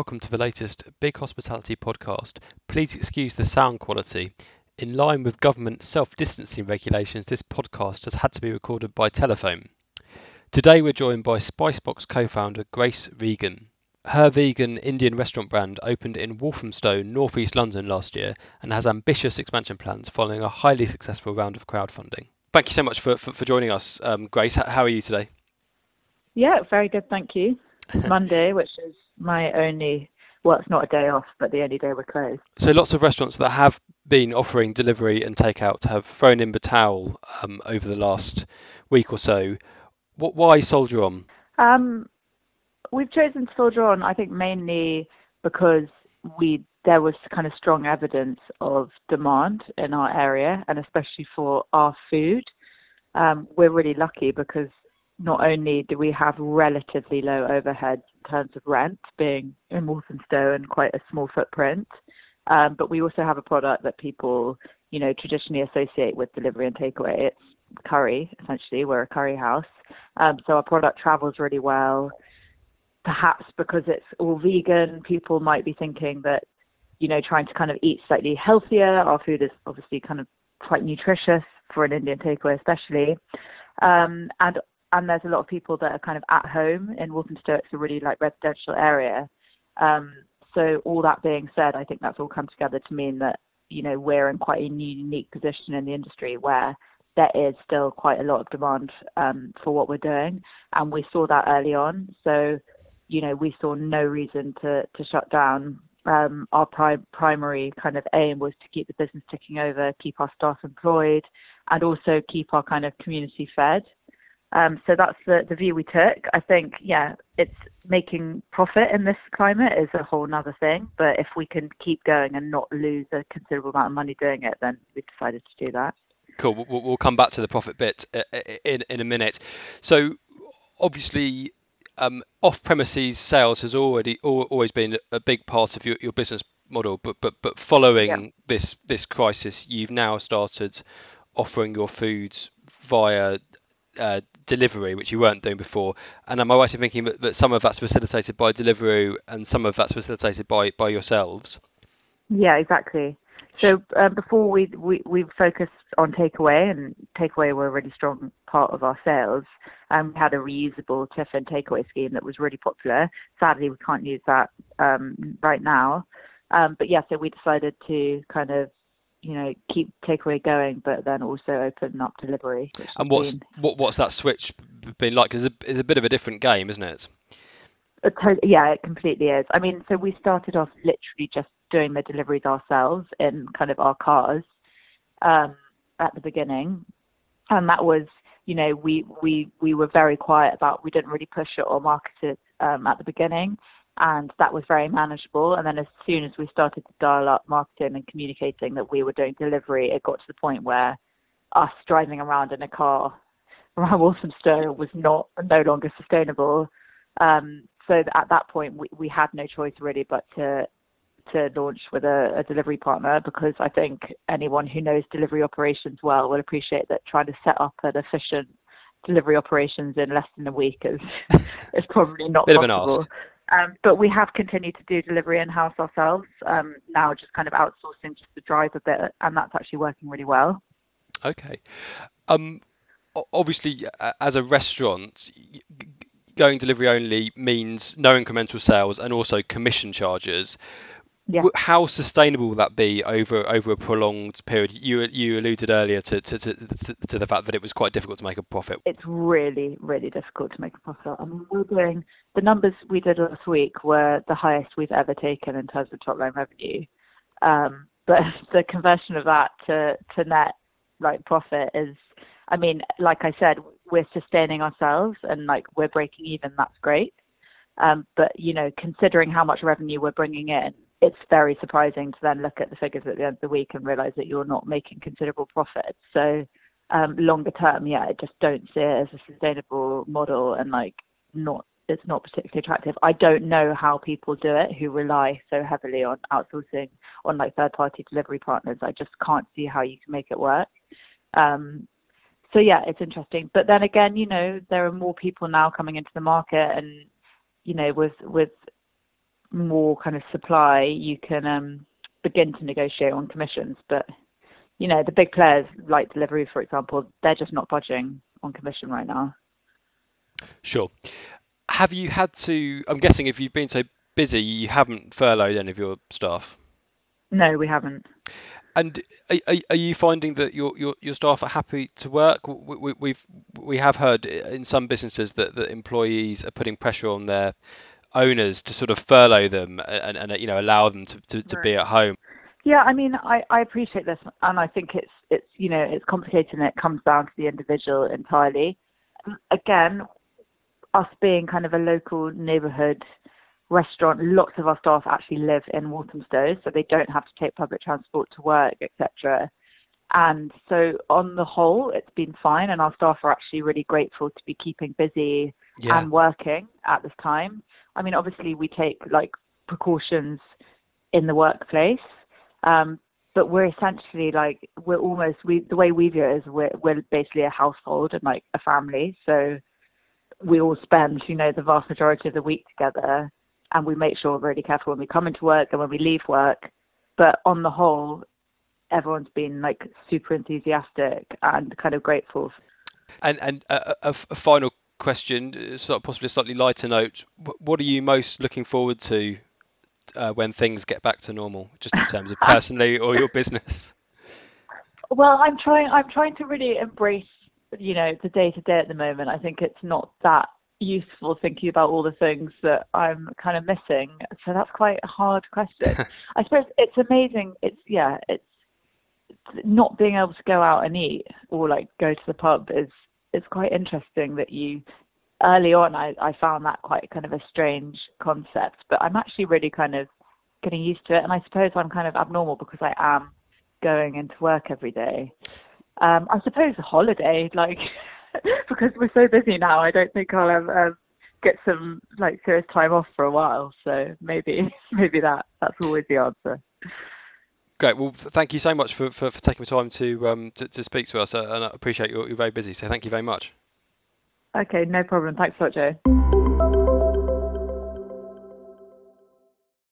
Welcome to the latest Big Hospitality podcast. Please excuse the sound quality. In line with government self distancing regulations, this podcast has had to be recorded by telephone. Today we're joined by Spicebox co founder Grace Regan. Her vegan Indian restaurant brand opened in Walthamstow, northeast London last year and has ambitious expansion plans following a highly successful round of crowdfunding. Thank you so much for, for, for joining us, um, Grace. How are you today? Yeah, very good, thank you. Monday, which is my only well, it's not a day off, but the only day we're closed. So lots of restaurants that have been offering delivery and takeout have thrown in the towel um, over the last week or so. What, why soldier on? Um, we've chosen to soldier on, I think, mainly because we there was kind of strong evidence of demand in our area, and especially for our food. Um, we're really lucky because not only do we have relatively low overheads in terms of rent, being in Walthamstow and quite a small footprint, um, but we also have a product that people, you know, traditionally associate with delivery and takeaway. It's curry, essentially. We're a curry house, um, so our product travels really well. Perhaps because it's all vegan, people might be thinking that, you know, trying to kind of eat slightly healthier. Our food is obviously kind of quite nutritious for an Indian takeaway, especially. Um, and and there's a lot of people that are kind of at home in Walthamstow. It's a really like residential area. Um, so all that being said, I think that's all come together to mean that you know we're in quite a unique position in the industry where there is still quite a lot of demand um, for what we're doing, and we saw that early on. So you know we saw no reason to to shut down. Um, our pri- primary kind of aim was to keep the business ticking over, keep our staff employed, and also keep our kind of community fed. Um, so that's the, the view we took. I think, yeah, it's making profit in this climate is a whole other thing. But if we can keep going and not lose a considerable amount of money doing it, then we decided to do that. Cool. We'll, we'll come back to the profit bit uh, uh, in in a minute. So obviously, um, off-premises sales has already always been a big part of your, your business model, but but but following yeah. this this crisis, you've now started offering your foods via uh, delivery, which you weren't doing before. And am I right in thinking that, that some of that's facilitated by Deliveroo and some of that's facilitated by, by yourselves? Yeah, exactly. So uh, before we, we we focused on takeaway, and takeaway were a really strong part of our sales. Um, we had a reusable tiffin takeaway scheme that was really popular. Sadly, we can't use that um, right now. Um, but yeah, so we decided to kind of you know keep takeaway going, but then also open up delivery. And what's been, what, what's that switch been like? Because it's, it's, a bit of a different game, isn't it? Yeah, it completely is. I mean, so we started off literally just doing the deliveries ourselves in kind of our cars um, at the beginning, and that was you know we we we were very quiet about we didn't really push it or market it um, at the beginning and that was very manageable. And then as soon as we started to dial up marketing and communicating that we were doing delivery, it got to the point where us driving around in a car around Walthamstow was not no longer sustainable. Um, so at that point, we, we had no choice really but to to launch with a, a, delivery partner because I think anyone who knows delivery operations well will appreciate that trying to set up an efficient delivery operations in less than a week is is probably not Bit possible. Um, but we have continued to do delivery in house ourselves. Um, now, just kind of outsourcing just to drive a bit, and that's actually working really well. Okay. Um, obviously, as a restaurant, going delivery only means no incremental sales and also commission charges. Yeah. How sustainable will that be over over a prolonged period? You you alluded earlier to, to, to, to, the fact that it was quite difficult to make a profit. It's really really difficult to make a profit. I mean, we're doing the numbers we did last week were the highest we've ever taken in terms of top line revenue, um, but the conversion of that to to net like profit is, I mean, like I said, we're sustaining ourselves and like we're breaking even. That's great. Um, but you know, considering how much revenue we're bringing in, it's very surprising to then look at the figures at the end of the week and realize that you're not making considerable profits. So um, longer term, yeah, I just don't see it as a sustainable model and like not it's not particularly attractive. I don't know how people do it who rely so heavily on outsourcing on like third party delivery partners. I just can't see how you can make it work. Um, so yeah, it's interesting. But then again, you know, there are more people now coming into the market and you know, with with more kind of supply, you can um, begin to negotiate on commissions. But you know, the big players like Deliveroo, for example, they're just not budging on commission right now. Sure. Have you had to? I'm guessing if you've been so busy, you haven't furloughed any of your staff. No, we haven't. And are, are you finding that your, your, your staff are happy to work? We, we've we have heard in some businesses that, that employees are putting pressure on their owners to sort of furlough them and, and you know allow them to, to, to right. be at home. Yeah, I mean, I, I appreciate this, and I think it's it's you know it's complicated and it comes down to the individual entirely. Um, again, us being kind of a local neighbourhood restaurant, lots of our staff actually live in Walthamstow, so they don't have to take public transport to work, etc. And so, on the whole, it's been fine, and our staff are actually really grateful to be keeping busy yeah. and working at this time. I mean, obviously, we take like precautions in the workplace, um, but we're essentially like we're almost we the way we view it is we're we're basically a household and like a family, so we all spend you know the vast majority of the week together and we make sure we're really careful when we come into work and when we leave work. But on the whole, everyone's been like super enthusiastic and kind of grateful. And and a, a, a final question, sort of possibly a slightly lighter note. What are you most looking forward to uh, when things get back to normal, just in terms of personally or your business? Well, I'm trying. I'm trying to really embrace, you know, the day to day at the moment. I think it's not that useful thinking about all the things that I'm kind of missing. So that's quite a hard question. I suppose it's amazing. It's yeah, it's not being able to go out and eat or like go to the pub is it's quite interesting that you early on I, I found that quite kind of a strange concept, but I'm actually really kind of getting used to it and I suppose I'm kind of abnormal because I am going into work every day. Um, I suppose a holiday, like because we're so busy now. I don't think I'll ever um, get some like serious time off for a while. So maybe maybe that that's always the answer. Great. Well, thank you so much for, for, for taking the time to, um, to, to speak to us, uh, and I appreciate you're, you're very busy. So thank you very much. Okay, no problem. Thanks a lot, Joe.